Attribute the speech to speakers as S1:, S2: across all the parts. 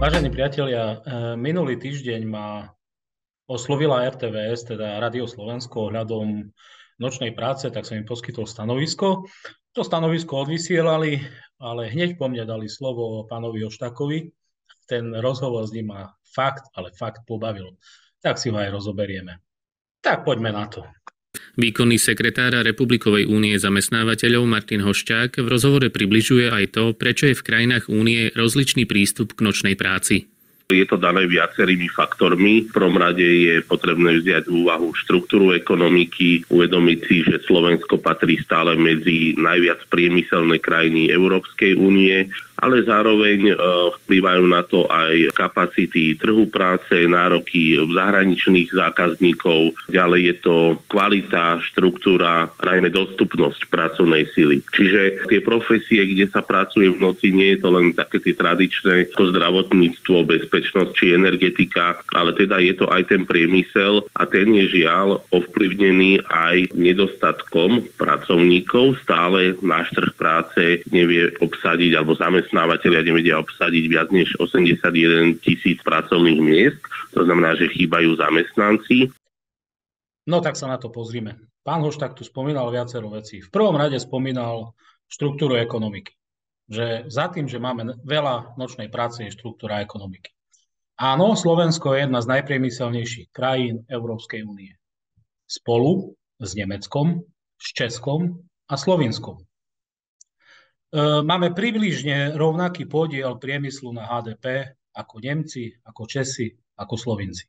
S1: Vážení priatelia, e, minulý týždeň ma oslovila RTVS, teda Radio Slovensko, ohľadom nočnej práce, tak som im poskytol stanovisko. To stanovisko odvysielali, ale hneď po mne dali slovo pánovi Oštakovi. Ten rozhovor s ním ma fakt, ale fakt pobavil. Tak si ho aj rozoberieme. Tak poďme na to.
S2: Výkonný sekretár Republikovej únie zamestnávateľov Martin Hošťák v rozhovore približuje aj to, prečo je v krajinách únie rozličný prístup k nočnej práci.
S3: Je to dané viacerými faktormi. V prvom rade je potrebné vziať v úvahu štruktúru ekonomiky, uvedomiť si, že Slovensko patrí stále medzi najviac priemyselné krajiny Európskej únie ale zároveň e, vplyvajú na to aj kapacity trhu práce, nároky zahraničných zákazníkov, ďalej je to kvalita, štruktúra, najmä dostupnosť pracovnej sily. Čiže tie profesie, kde sa pracuje v noci, nie je to len také tie tradičné ako zdravotníctvo, bezpečnosť či energetika, ale teda je to aj ten priemysel a ten je žiaľ ovplyvnený aj nedostatkom pracovníkov. Stále náš trh práce nevie obsadiť alebo zamestnať zamestnávateľia nevedia obsadiť viac než 81 tisíc pracovných miest, to znamená, že chýbajú zamestnanci.
S1: No tak sa na to pozrime. Pán Hoštak tu spomínal viacero vecí. V prvom rade spomínal štruktúru ekonomiky. Že za tým, že máme veľa nočnej práce, je štruktúra ekonomiky. Áno, Slovensko je jedna z najpriemyselnejších krajín Európskej únie. Spolu s Nemeckom, s Českom a Slovinskom. E, máme približne rovnaký podiel priemyslu na HDP ako Nemci, ako Česi, ako Slovinci.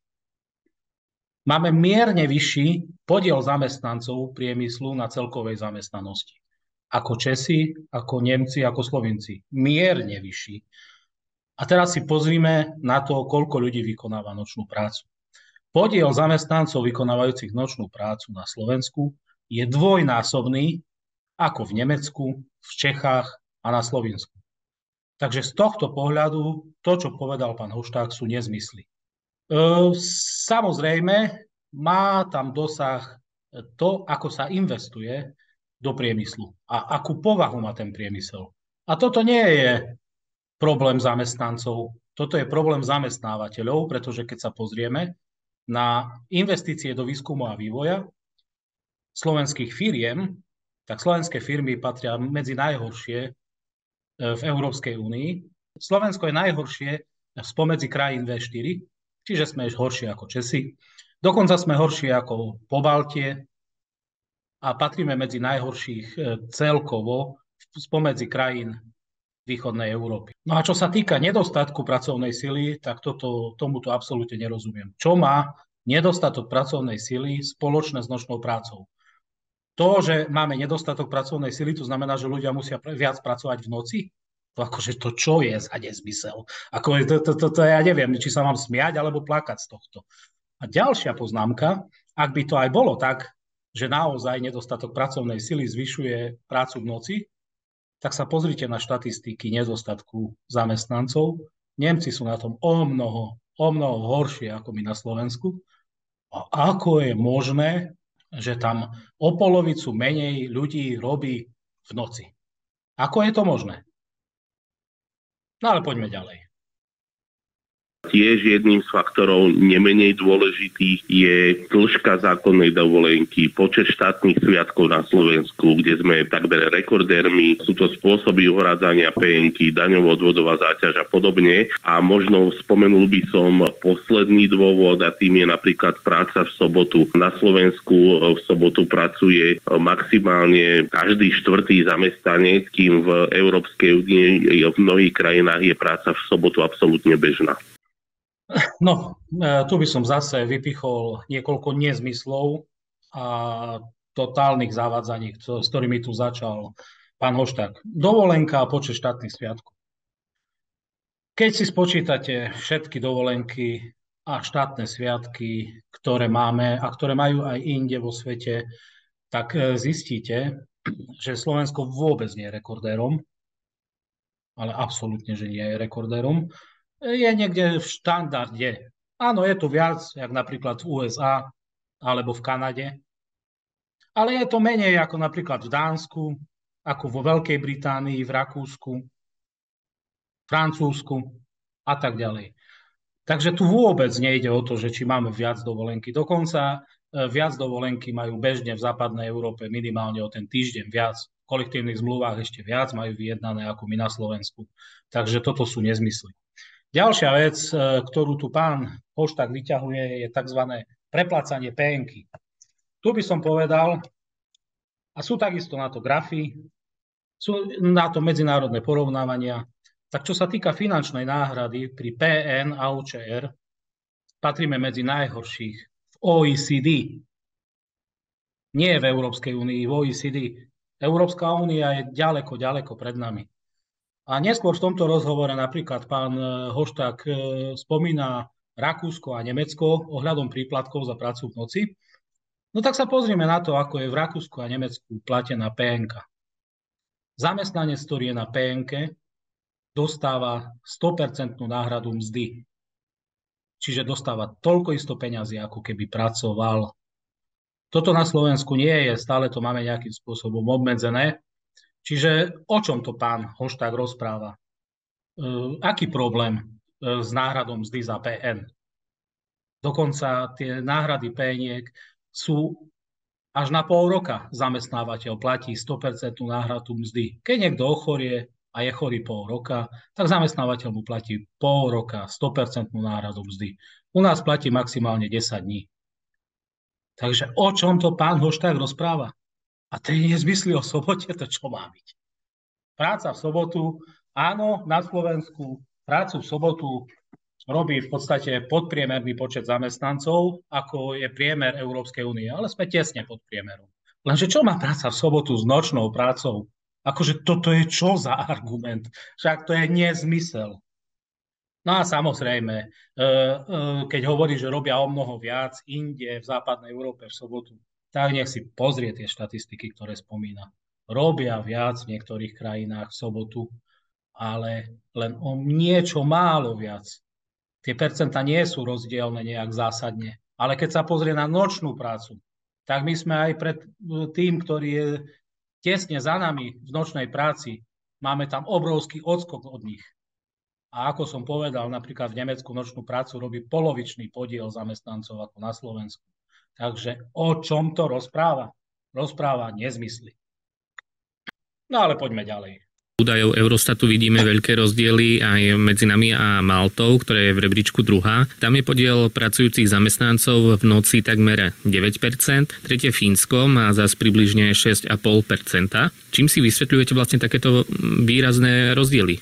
S1: Máme mierne vyšší podiel zamestnancov priemyslu na celkovej zamestnanosti. Ako Česi, ako Nemci, ako Slovinci. Mierne vyšší. A teraz si pozrime na to, koľko ľudí vykonáva nočnú prácu. Podiel zamestnancov vykonávajúcich nočnú prácu na Slovensku je dvojnásobný ako v Nemecku, v Čechách a na Slovensku. Takže z tohto pohľadu to, čo povedal pán Hošták, sú nezmysly. E, samozrejme, má tam dosah to, ako sa investuje do priemyslu a akú povahu má ten priemysel. A toto nie je problém zamestnancov, toto je problém zamestnávateľov, pretože keď sa pozrieme na investície do výskumu a vývoja slovenských firiem, tak slovenské firmy patria medzi najhoršie e, v Európskej únii. Slovensko je najhoršie spomedzi krajín V4, čiže sme horšie ako Česi. Dokonca sme horšie ako Pobaltie a patríme medzi najhorších e, celkovo spomedzi krajín východnej Európy. No a čo sa týka nedostatku pracovnej sily, tak toto, tomuto absolútne nerozumiem. Čo má nedostatok pracovnej sily spoločné s nočnou prácou? To, že máme nedostatok pracovnej sily, to znamená, že ľudia musia viac pracovať v noci? To akože to čo je za nezmysel? Ako, to, to, to, to, ja neviem, či sa mám smiať alebo plakať z tohto. A ďalšia poznámka, ak by to aj bolo tak, že naozaj nedostatok pracovnej sily zvyšuje prácu v noci, tak sa pozrite na štatistiky nedostatku zamestnancov. Nemci sú na tom o mnoho, o mnoho horšie ako my na Slovensku. A ako je možné, že tam o polovicu menej ľudí robí v noci. Ako je to možné? No ale poďme ďalej.
S3: Tiež jedným z faktorov nemenej dôležitých je dĺžka zákonnej dovolenky, počet štátnych sviatkov na Slovensku, kde sme takmer rekordérmi. Sú to spôsoby uhrádzania penky, daňovo-odvodová záťaž a podobne. A možno spomenul by som posledný dôvod a tým je napríklad práca v sobotu. Na Slovensku v sobotu pracuje maximálne každý štvrtý zamestnanec, kým v Európskej únie v mnohých krajinách je práca v sobotu absolútne bežná.
S1: No, e, tu by som zase vypichol niekoľko nezmyslov a totálnych zavádzaní, s ktorými tu začal pán Hošták. Dovolenka a počet štátnych sviatkov. Keď si spočítate všetky dovolenky a štátne sviatky, ktoré máme a ktoré majú aj inde vo svete, tak e, zistíte, že Slovensko vôbec nie je rekordérom, ale absolútne, že nie je rekordérom je niekde v štandarde. Áno, je tu viac, jak napríklad v USA alebo v Kanade, ale je to menej ako napríklad v Dánsku, ako vo Veľkej Británii, v Rakúsku, Francúzsku, a tak ďalej. Takže tu vôbec nejde o to, že či máme viac dovolenky. Dokonca e, viac dovolenky majú bežne v západnej Európe minimálne o ten týždeň viac. V kolektívnych zmluvách ešte viac majú vyjednané ako my na Slovensku. Takže toto sú nezmysly. Ďalšia vec, e, ktorú tu pán Hoštak vyťahuje, je tzv. preplácanie PNK. Tu by som povedal, a sú takisto na to grafy, sú na to medzinárodné porovnávania, tak čo sa týka finančnej náhrady pri PN a OČR, patríme medzi najhorších v OECD. Nie v Európskej únii, v OECD. Európska únia je ďaleko, ďaleko pred nami. A neskôr v tomto rozhovore napríklad pán e, Hošták e, spomína Rakúsko a Nemecko ohľadom príplatkov za prácu v noci. No tak sa pozrieme na to, ako je v Rakúsku a Nemecku platená PNK. Zamestnanec, ktorý je na PNK, dostáva 100% náhradu mzdy. Čiže dostáva toľko isto peňazí, ako keby pracoval. Toto na Slovensku nie je, stále to máme nejakým spôsobom obmedzené. Čiže o čom to pán Hošták rozpráva? E, aký problém e, s náhradom mzdy za PN? Dokonca tie náhrady PNiek sú až na pol roka zamestnávateľ platí 100% náhradu mzdy. Keď niekto ochorie, a je chorý pol roka, tak zamestnávateľ mu platí pol roka 100% náhradu mzdy. U nás platí maximálne 10 dní. Takže o čom to pán Hošták rozpráva? A tie nezmysly o sobote, to čo má byť? Práca v sobotu, áno, na Slovensku prácu v sobotu robí v podstate podpriemerný počet zamestnancov, ako je priemer Európskej únie, ale sme tesne pod priemerom. Lenže čo má práca v sobotu s nočnou prácou? Akože toto je čo za argument? Však to je nezmysel. No a samozrejme, e, e, keď hovorí, že robia o mnoho viac inde v západnej Európe v sobotu, tak nech si pozrie tie štatistiky, ktoré spomína. Robia viac v niektorých krajinách v sobotu, ale len o niečo málo viac. Tie percenta nie sú rozdielne nejak zásadne. Ale keď sa pozrie na nočnú prácu, tak my sme aj pred tým, ktorý je tesne za nami v nočnej práci, máme tam obrovský odskok od nich. A ako som povedal, napríklad v Nemecku nočnú prácu robí polovičný podiel zamestnancov ako na Slovensku. Takže o čom to rozpráva? Rozpráva nezmysly. No ale poďme ďalej
S2: údajov Eurostatu vidíme veľké rozdiely aj medzi nami a Maltou, ktorá je v rebríčku druhá. Tam je podiel pracujúcich zamestnancov v noci takmer 9%, tretie Fínsko má zase približne 6,5%. Čím si vysvetľujete vlastne takéto výrazné rozdiely?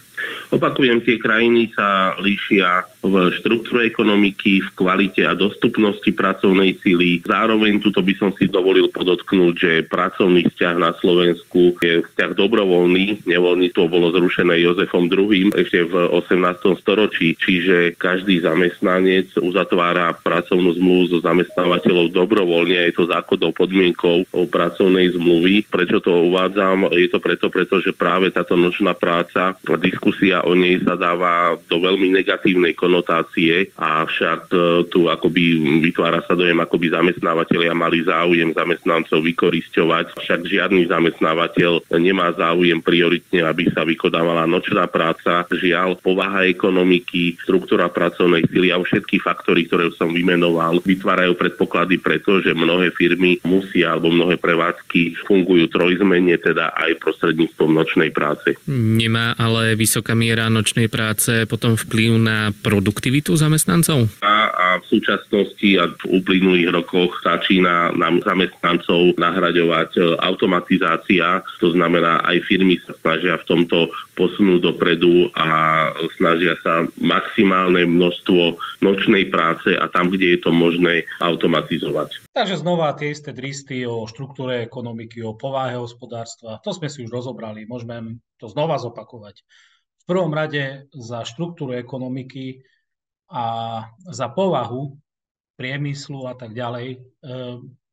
S3: Opakujem, tie krajiny sa líšia v štruktúre ekonomiky, v kvalite a dostupnosti pracovnej síly. Zároveň tuto by som si dovolil podotknúť, že pracovný vzťah na Slovensku je vzťah dobrovoľný. Nevoľníctvo bolo zrušené Jozefom II ešte v 18. storočí, čiže každý zamestnanec uzatvára pracovnú zmluvu so zamestnávateľov dobrovoľne. Je to zákonnou podmienkou pracovnej zmluvy. Prečo to uvádzam? Je to preto, pretože práve táto nočná práca, diskusia o nej zadáva do veľmi negatívnej konotácie, avšak e, tu akoby vytvára sa dojem, akoby zamestnávateľia mali záujem zamestnancov vykorisťovať, však žiadny zamestnávateľ nemá záujem prioritne, aby sa vykonávala nočná práca. Žiaľ, povaha ekonomiky, štruktúra pracovnej sily a všetky faktory, ktoré som vymenoval, vytvárajú predpoklady preto, že mnohé firmy musia alebo mnohé prevádzky fungujú trojzmenne, teda aj prostredníctvom nočnej práce.
S2: Nemá ale vysoká miera nočnej práce potom vplyv na produktivitu zamestnancov?
S3: A, a v súčasnosti a v uplynulých rokoch začína nám zamestnancov nahraďovať e, automatizácia, to znamená aj firmy sa snažia v tomto posunúť dopredu a snažia sa maximálne množstvo nočnej práce a tam, kde je to možné, automatizovať.
S1: Takže znova tie isté dristy o štruktúre ekonomiky, o povahe hospodárstva, to sme si už rozobrali, môžeme to znova zopakovať prvom rade za štruktúru ekonomiky a za povahu priemyslu a tak ďalej e,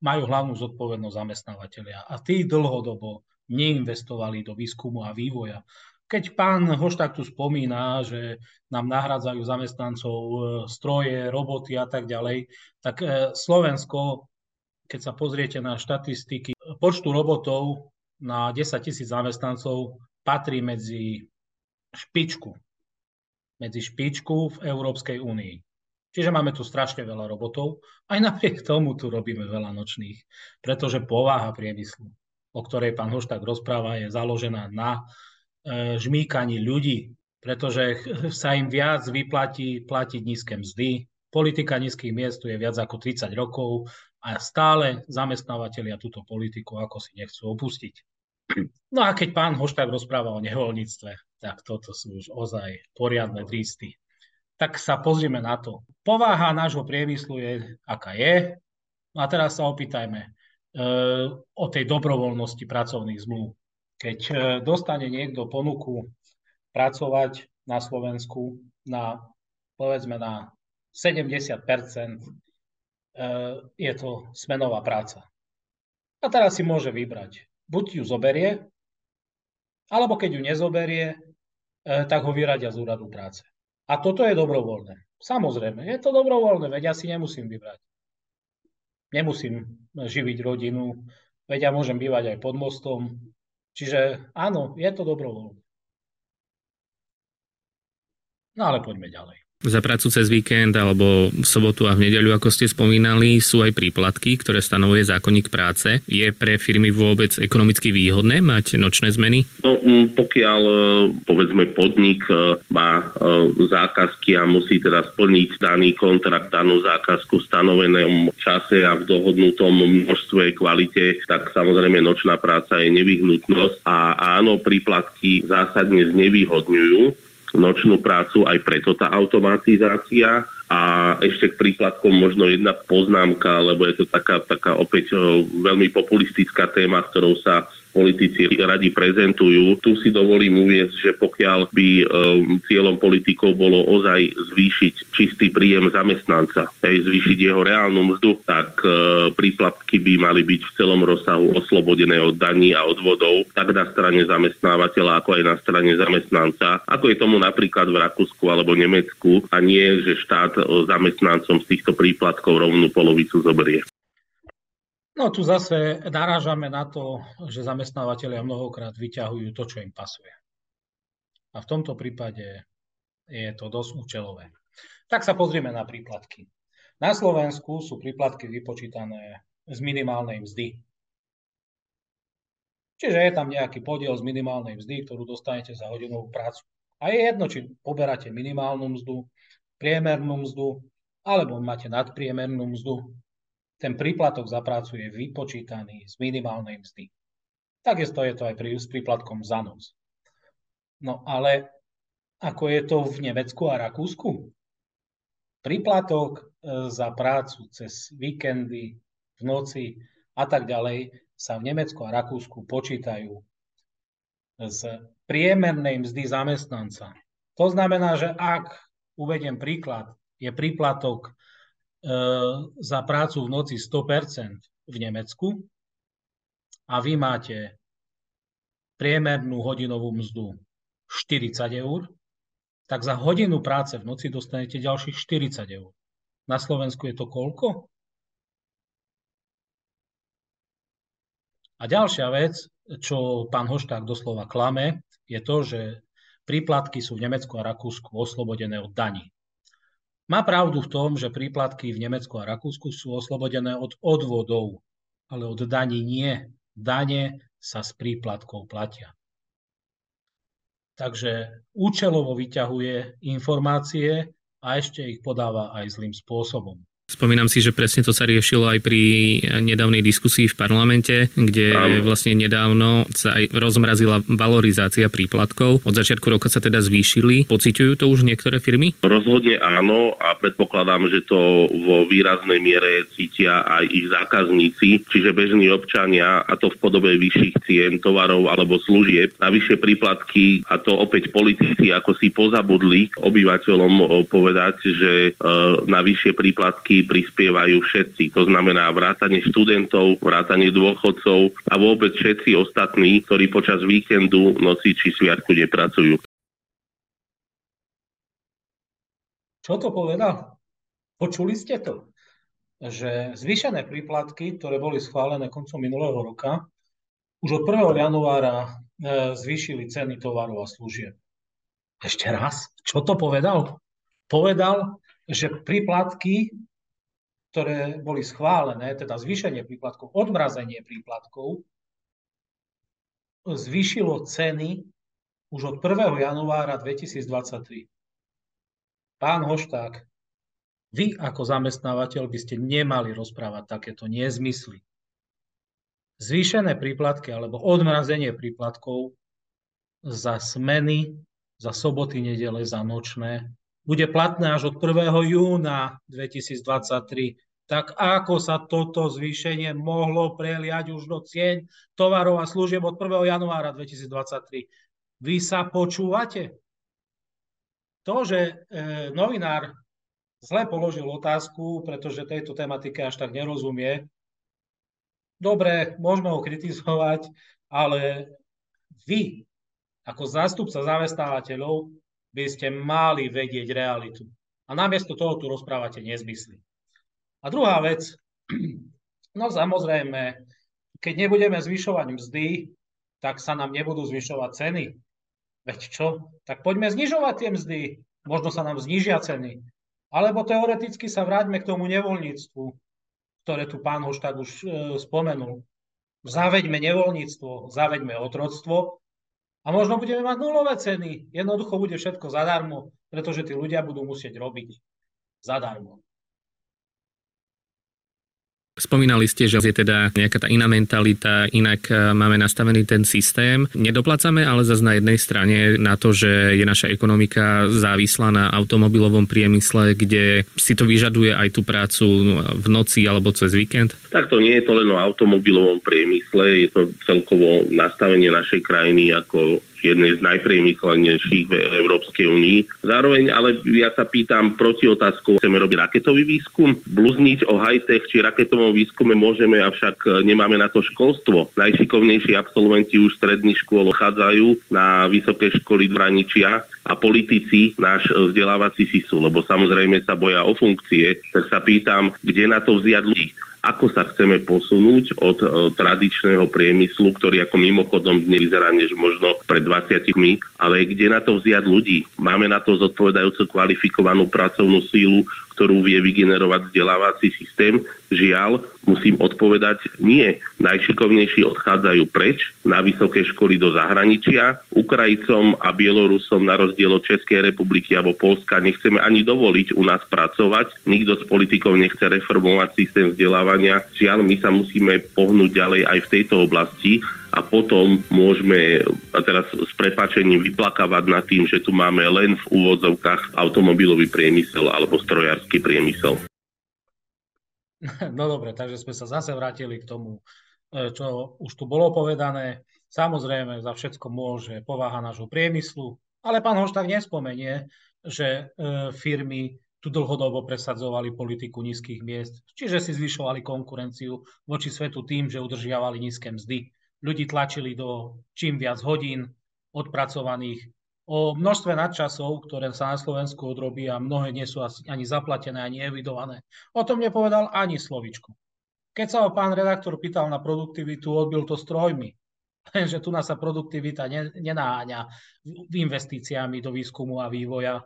S1: majú hlavnú zodpovednosť zamestnávateľia. A tí dlhodobo neinvestovali do výskumu a vývoja. Keď pán Hoštak tu spomína, že nám nahradzajú zamestnancov e, stroje, roboty a tak ďalej, tak e, Slovensko, keď sa pozriete na štatistiky, počtu robotov na 10 tisíc zamestnancov patrí medzi špičku. medzi špičku v Európskej únii. Čiže máme tu strašne veľa robotov. Aj napriek tomu tu robíme veľa nočných, pretože povaha priemyslu, o ktorej pán Hoštak rozpráva, je založená na e, žmýkaní ľudí, pretože sa im viac vyplatí platiť nízke mzdy. Politika nízkych miest tu je viac ako 30 rokov a stále zamestnávateľia túto politiku ako si nechcú opustiť. No a keď pán Hošták rozpráva o nevoľníctve, tak toto sú už ozaj poriadne drísty tak sa pozrime na to. Pováha nášho priemyslu je, aká je. No a teraz sa opýtajme e, o tej dobrovoľnosti pracovných zmluv. Keď e, dostane niekto ponuku pracovať na Slovensku na, povedzme, na 70 e, je to smenová práca. A teraz si môže vybrať. Buď ju zoberie, alebo keď ju nezoberie, e, tak ho vyradia z úradu práce. A toto je dobrovoľné. Samozrejme, je to dobrovoľné, veď ja si nemusím vybrať. Nemusím živiť rodinu, veď ja môžem bývať aj pod mostom. Čiže áno, je to dobrovoľné. No ale poďme ďalej.
S2: Za prácu cez víkend alebo v sobotu a v nedeľu, ako ste spomínali, sú aj príplatky, ktoré stanovuje zákonník práce. Je pre firmy vôbec ekonomicky výhodné mať nočné zmeny?
S3: No, pokiaľ e, povedzme podnik e, má e, zákazky a musí teda splniť daný kontrakt, danú zákazku v stanovenom čase a v dohodnutom množstve kvalite, tak samozrejme nočná práca je nevyhnutnosť a áno, príplatky zásadne znevýhodňujú nočnú prácu, aj preto tá automatizácia. A ešte k príkladkom možno jedna poznámka, lebo je to taká, taká opäť veľmi populistická téma, ktorou sa politici radi prezentujú. Tu si dovolím uvieť, že pokiaľ by um, cieľom politikov bolo ozaj zvýšiť čistý príjem zamestnanca, aj zvýšiť jeho reálnu mzdu, tak uh, príplatky by mali byť v celom rozsahu oslobodené od daní a odvodov, tak na strane zamestnávateľa, ako aj na strane zamestnanca, ako je tomu napríklad v Rakúsku alebo Nemecku a nie, že štát uh, zamestnancom z týchto príplatkov rovnú polovicu zoberie.
S1: No tu zase narážame na to, že zamestnávateľia mnohokrát vyťahujú to, čo im pasuje. A v tomto prípade je to dosť účelové. Tak sa pozrieme na príplatky. Na Slovensku sú príplatky vypočítané z minimálnej mzdy. Čiže je tam nejaký podiel z minimálnej mzdy, ktorú dostanete za hodinovú prácu. A je jedno, či poberáte minimálnu mzdu, priemernú mzdu, alebo máte nadpriemernú mzdu, ten príplatok za prácu je vypočítaný z minimálnej mzdy. Takisto je to aj pri, s príplatkom za noc. No ale ako je to v Nemecku a Rakúsku? Príplatok e, za prácu cez víkendy, v noci a tak ďalej sa v Nemecku a Rakúsku počítajú z priemernej mzdy zamestnanca. To znamená, že ak, uvediem príklad, je príplatok za prácu v noci 100% v Nemecku a vy máte priemernú hodinovú mzdu 40 eur, tak za hodinu práce v noci dostanete ďalších 40 eur. Na Slovensku je to koľko? A ďalšia vec, čo pán Hošták doslova klame, je to, že príplatky sú v Nemecku a Rakúsku oslobodené od daní. Má pravdu v tom, že príplatky v Nemecku a Rakúsku sú oslobodené od odvodov, ale od daní nie. Dane sa s príplatkov platia. Takže účelovo vyťahuje informácie a ešte ich podáva aj zlým spôsobom.
S2: Spomínam si, že presne to sa riešilo aj pri nedávnej diskusii v parlamente, kde áno. vlastne nedávno sa aj rozmrazila valorizácia príplatkov. Od začiatku roka sa teda zvýšili. Pociťujú to už niektoré firmy?
S3: Rozhodne áno a predpokladám, že to vo výraznej miere cítia aj ich zákazníci, čiže bežní občania a to v podobe vyšších cien tovarov alebo služieb. Na vyššie príplatky a to opäť politici ako si pozabudli obyvateľom povedať, že e, na vyššie príplatky prispievajú všetci. To znamená vrátanie študentov, vrátanie dôchodcov a vôbec všetci ostatní, ktorí počas víkendu, noci či sviatku nepracujú.
S1: Čo to povedal? Počuli ste to? Že zvýšené príplatky, ktoré boli schválené koncom minulého roka, už od 1. januára e, zvýšili ceny tovarov a služieb. Ešte raz, čo to povedal? Povedal, že príplatky, ktoré boli schválené, teda zvýšenie príplatkov, odmrazenie príplatkov, zvýšilo ceny už od 1. januára 2023. Pán Hošták, vy ako zamestnávateľ by ste nemali rozprávať takéto nezmysly. Zvýšené príplatky alebo odmrazenie príplatkov za smeny, za soboty, nedele, za nočné bude platné až od 1. júna 2023. Tak ako sa toto zvýšenie mohlo preliať už do cieň tovarov a služieb od 1. januára 2023? Vy sa počúvate? To, že e, novinár zle položil otázku, pretože tejto tematike až tak nerozumie, dobre, môžeme ho kritizovať, ale vy, ako zástupca zamestnávateľov, by ste mali vedieť realitu. A namiesto toho tu rozprávate nezmysly. A druhá vec, no samozrejme, keď nebudeme zvyšovať mzdy, tak sa nám nebudú zvyšovať ceny. Veď čo? Tak poďme znižovať tie mzdy. Možno sa nám znižia ceny. Alebo teoreticky sa vráťme k tomu nevoľníctvu, ktoré tu pán Hošták už e, spomenul. Zaveďme nevoľníctvo, zaveďme otroctvo a možno budeme mať nulové ceny. Jednoducho bude všetko zadarmo, pretože tí ľudia budú musieť robiť zadarmo.
S2: Spomínali ste, že je teda nejaká tá iná mentalita, inak e, máme nastavený ten systém. Nedoplácame ale zase na jednej strane na to, že je naša ekonomika závislá na automobilovom priemysle, kde si to vyžaduje aj tú prácu v noci alebo cez víkend?
S3: Tak to nie je to len o automobilovom priemysle, je to celkovo nastavenie našej krajiny ako jednej z najpriemyslenejších v Európskej únii. Zároveň ale ja sa pýtam proti otázku, chceme robiť raketový výskum? Bluzniť o high-tech či raketovom výskume môžeme, avšak nemáme na to školstvo. Najšikovnejší absolventi už stredných škôl chádzajú na vysoké školy Vraničia a politici náš vzdelávací SISu, lebo samozrejme sa boja o funkcie, tak sa pýtam, kde na to vziať ľudí ako sa chceme posunúť od uh, tradičného priemyslu, ktorý ako mimochodom dnes vyzerá než možno pred 20 ale kde na to vziať ľudí? Máme na to zodpovedajúco kvalifikovanú pracovnú sílu, ktorú vie vygenerovať vzdelávací systém. Žiaľ, musím odpovedať, nie. Najšikovnejší odchádzajú preč na vysoké školy do zahraničia. Ukrajicom a Bielorusom na rozdiel od Českej republiky alebo Polska nechceme ani dovoliť u nás pracovať. Nikto z politikov nechce reformovať systém vzdelávania. Žiaľ, my sa musíme pohnúť ďalej aj v tejto oblasti a potom môžeme a teraz s prepačením vyplakávať nad tým, že tu máme len v úvodzovkách automobilový priemysel alebo strojársky priemysel.
S1: No dobre, takže sme sa zase vrátili k tomu, e, čo už tu bolo povedané. Samozrejme, za všetko môže povaha nášho priemyslu, ale pán Hošták nespomenie, že e, firmy tu dlhodobo presadzovali politiku nízkych miest, čiže si zvyšovali konkurenciu voči svetu tým, že udržiavali nízke mzdy ľudí tlačili do čím viac hodín odpracovaných. O množstve nadčasov, ktoré sa na Slovensku odrobí a mnohé nie sú ani zaplatené, ani evidované. O tom nepovedal ani slovičku. Keď sa ho pán redaktor pýtal na produktivitu, odbil to strojmi. Lenže tu nás sa produktivita nenáňa investíciami do výskumu a vývoja.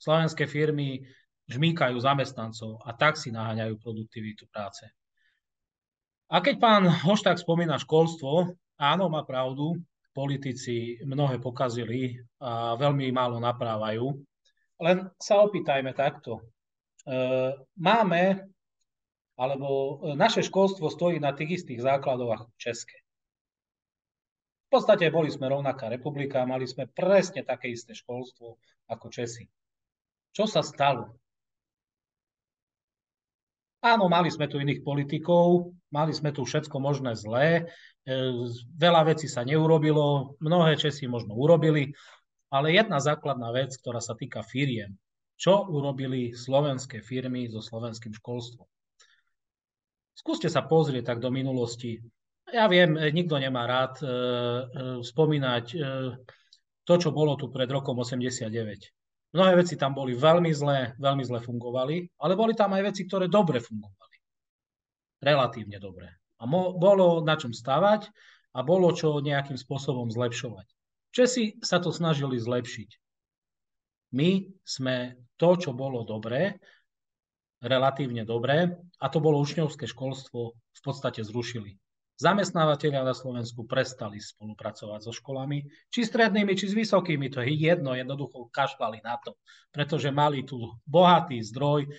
S1: Slovenské firmy žmýkajú zamestnancov a tak si naháňajú produktivitu práce. A keď pán Hošták spomína školstvo, áno, má pravdu, politici mnohé pokazili a veľmi málo naprávajú. Len sa opýtajme takto. E, máme, alebo naše školstvo stojí na tých istých základoch ako České. V podstate boli sme rovnaká republika, mali sme presne také isté školstvo ako Česi. Čo sa stalo? Áno, mali sme tu iných politikov, mali sme tu všetko možné zlé, e, veľa vecí sa neurobilo, mnohé Česi možno urobili, ale jedna základná vec, ktorá sa týka firiem. Čo urobili slovenské firmy so slovenským školstvom? Skúste sa pozrieť tak do minulosti. Ja viem, e, nikto nemá rád e, e, spomínať e, to, čo bolo tu pred rokom 89. Mnohé veci tam boli veľmi zlé, veľmi zle fungovali, ale boli tam aj veci, ktoré dobre fungovali. Relatívne dobre. A mo- bolo na čom stavať a bolo čo nejakým spôsobom zlepšovať. Česi sa to snažili zlepšiť. My sme to, čo bolo dobré, relatívne dobré, a to bolo učňovské školstvo, v podstate zrušili. Zamestnávateľia na Slovensku prestali spolupracovať so školami, či strednými, či s vysokými, to je jedno, jednoducho kašľali na to, pretože mali tu bohatý zdroj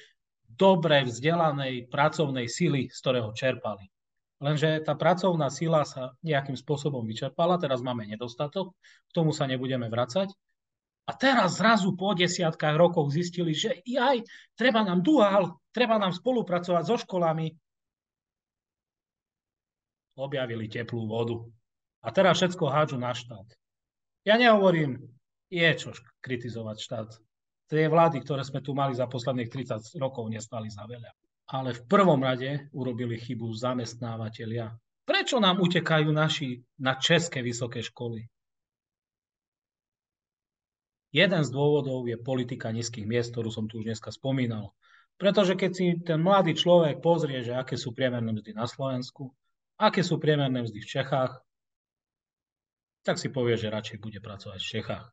S1: dobre vzdelanej pracovnej sily, z ktorého čerpali. Lenže tá pracovná sila sa nejakým spôsobom vyčerpala, teraz máme nedostatok, k tomu sa nebudeme vracať. A teraz zrazu po desiatkách rokov zistili, že aj treba nám duál, treba nám spolupracovať so školami, objavili teplú vodu. A teraz všetko hádžu na štát. Ja nehovorím, je čo kritizovať štát. Tie vlády, ktoré sme tu mali za posledných 30 rokov, nestali za veľa. Ale v prvom rade urobili chybu zamestnávateľia. Prečo nám utekajú naši na české vysoké školy? Jeden z dôvodov je politika nízkych miest, ktorú som tu už dneska spomínal. Pretože keď si ten mladý človek pozrie, že aké sú priemerné mzdy na Slovensku, aké sú priemerné mzdy v Čechách, tak si povie, že radšej bude pracovať v Čechách.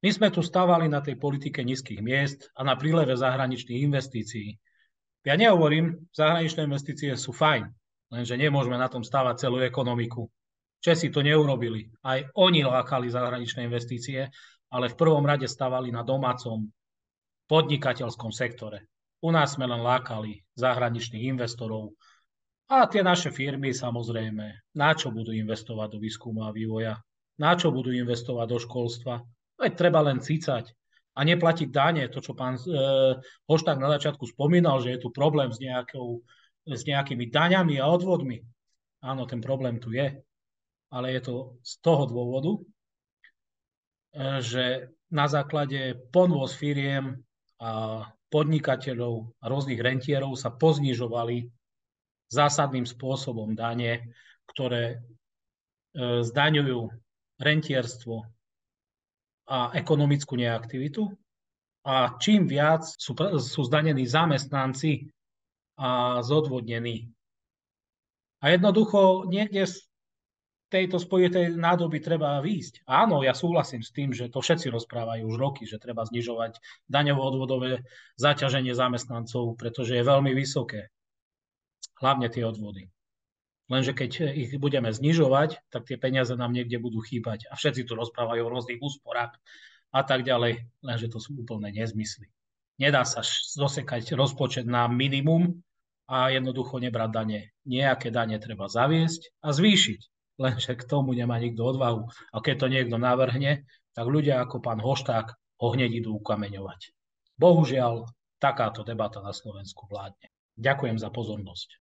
S1: My sme tu stávali na tej politike nízkych miest a na príleve zahraničných investícií. Ja nehovorím, zahraničné investície sú fajn, lenže nemôžeme na tom stávať celú ekonomiku. Česi to neurobili. Aj oni lákali zahraničné investície, ale v prvom rade stávali na domácom podnikateľskom sektore. U nás sme len lákali zahraničných investorov, a tie naše firmy samozrejme, na čo budú investovať do výskumu a vývoja, na čo budú investovať do školstva. Veď treba len cícať a neplatiť dane. To, čo pán e, Hošták na začiatku spomínal, že je tu problém s, nejakou, s nejakými daňami a odvodmi. Áno, ten problém tu je, ale je to z toho dôvodu, e, že na základe ponvoz firiem a podnikateľov a rôznych rentierov sa poznižovali zásadným spôsobom dane, ktoré e, zdaňujú rentierstvo a ekonomickú neaktivitu. A čím viac sú, sú zdanení zamestnanci a zodvodnení. A jednoducho niekde z tejto spojitej nádoby treba výjsť. Áno, ja súhlasím s tým, že to všetci rozprávajú už roky, že treba znižovať daňovo-odvodové zaťaženie zamestnancov, pretože je veľmi vysoké hlavne tie odvody. Lenže keď ich budeme znižovať, tak tie peniaze nám niekde budú chýbať. A všetci tu rozprávajú o rôznych úsporách a tak ďalej, lenže to sú úplné nezmysly. Nedá sa zosekať rozpočet na minimum a jednoducho nebrať dane. Nejaké dane treba zaviesť a zvýšiť. Lenže k tomu nemá nikto odvahu. A keď to niekto navrhne, tak ľudia ako pán Hošták ho hneď idú ukameňovať. Bohužiaľ, takáto debata na Slovensku vládne. Ďakujem za pozornosť.